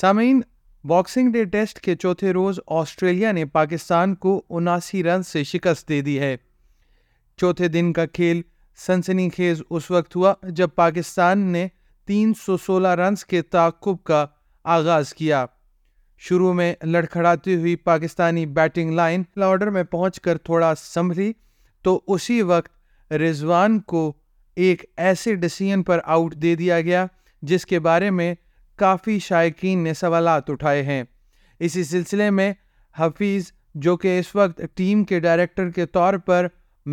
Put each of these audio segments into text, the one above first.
سامعین boxing day test کے چوتھے روز آسٹریلیا نے پاکستان کو اناسی رن سے شکست دے دی ہے چوتھے دن کا کھیل سنسنی خیز اس وقت ہوا جب پاکستان نے تین سو سولہ رنز کے تعاقب کا آغاز کیا شروع میں لڑکھڑاتی ہوئی پاکستانی بیٹنگ لائن لارڈر میں پہنچ کر تھوڑا سنبھلی تو اسی وقت رضوان کو ایک ایسے ڈسیزن پر آؤٹ دے دیا گیا جس کے بارے میں کافی شائقین نے سوالات اٹھائے ہیں اسی سلسلے میں حفیظ جو کہ اس وقت ٹیم کے ڈائریکٹر کے طور پر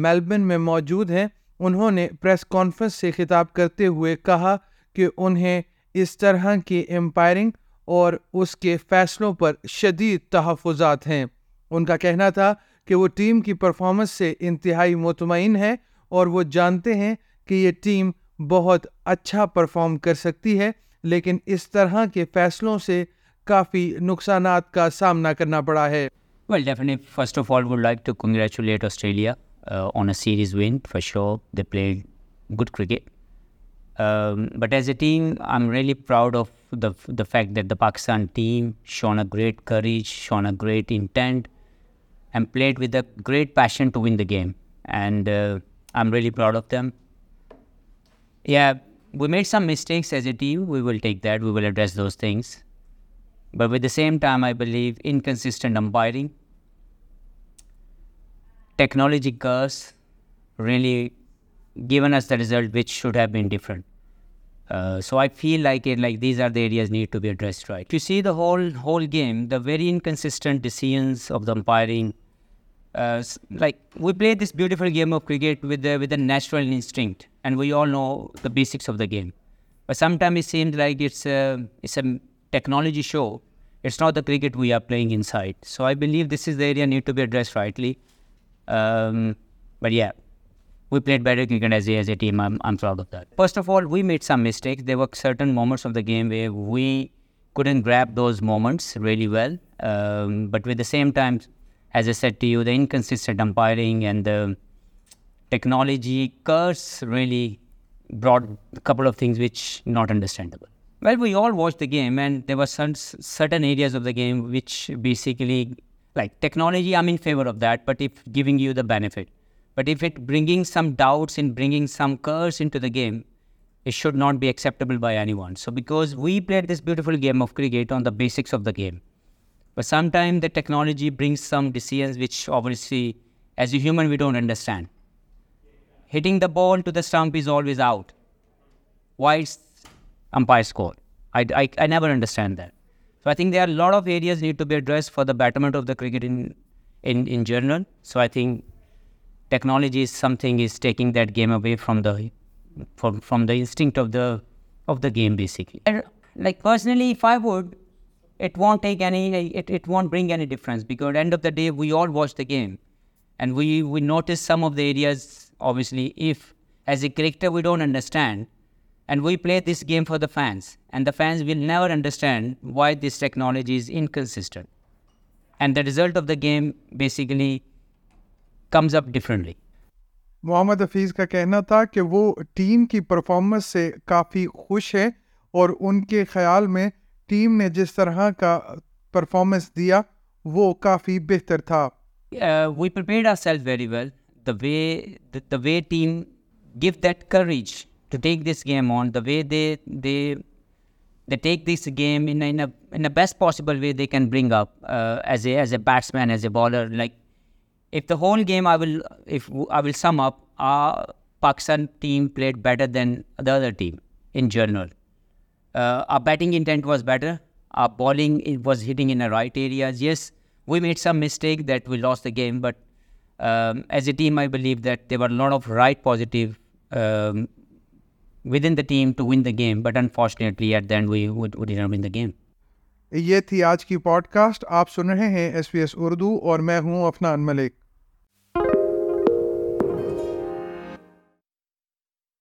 میلبن میں موجود ہیں انہوں نے پریس کانفرنس سے خطاب کرتے ہوئے کہا کہ انہیں اس طرح کی امپائرنگ اور اس کے فیصلوں پر شدید تحفظات ہیں ان کا کہنا تھا کہ وہ ٹیم کی پرفارمنس سے انتہائی مطمئن ہے اور وہ جانتے ہیں کہ یہ ٹیم بہت اچھا پرفارم کر سکتی ہے لیکن اس طرح کے فیصلوں سے کافی نقصانات کا سامنا کرنا پڑا ہے well definite first of all would like to congratulate Australia on a series win for sure they play good cricket but as a team I am really proud of the the fact that the Pakistan team shown a great courage shown a great intent I played with a great passion to win the game and I am really proud of them we made some mistakes as a team. We will take that. We will address those things. But at the same time, I believe inconsistent umpiring, technology curse, really given us the result which should have been different. Uh, so I feel like these are the areas need to be addressed right. If you see the whole game, the very inconsistent decisions of the umpiring, uh, like we played this beautiful game of cricket with a natural instinct and we all know the basics of the game. But sometimes it seems like it's a technology show. It's not the cricket we are playing inside. So I believe this is the area need to be addressed rightly. Um, but yeah, we played better cricket as a team. I'm proud of that. First of all, we made some mistakes. There were certain moments of the game where we couldn't grab those moments really well. Um, but with the same time, as I said to you, the inconsistent umpiring and the Technology curse really brought a couple of things which not understandable. Well, we all watched the game, and there were certain areas of the game which basically, like technology, I'm in favor of that, but if giving you the benefit. But if it bringing some doubts and bringing some curse into the game, it should not be acceptable by anyone. So because we played this beautiful game of cricket on the basics of the game. But sometimes the technology brings some decisions which obviously, as a human, we don't understand. Hitting the ball to the stump is always out. Why is umpire's call? I never understand that. So I think there are a lot of areas need to be addressed for the betterment of the cricket in general. So I think technology is something is taking that game away from the instinct of the game basically. Like personally, if I would, it won't bring any difference because at the end of the day we all watch the game and we notice some of the areas obviously, if as a character we don't understand, and we play this game for the fans, and the fans will never understand why this technology is inconsistent. And the result of the game basically comes up differently. Muhammad Hafeez کا کہنا تھا کہ وہ team کی performance سے کافی خوش ہیں اور ان کے خیال میں ٹیم نے جس طرح کا پرفارمنس دیا وہ کافی بہتر تھا we are self very well the way team give that courage to take this game on, the way they take this game in a best possible way they can bring up uh, as a batsman, as a bowler. Like if the whole game I will sum up, our Pakistan team played better than the other team in general. Uh, our batting intent was better. Our bowling, it was hitting in the right areas. Yes, we made some mistake that we lost the game, but as a team I believe that they were light positive with in the team to win the game but unfortunately at then the game یہ تھی آج کی pod cost آپ سن رہے ہیں S P S Urdu اور میں ہوں افنان ملک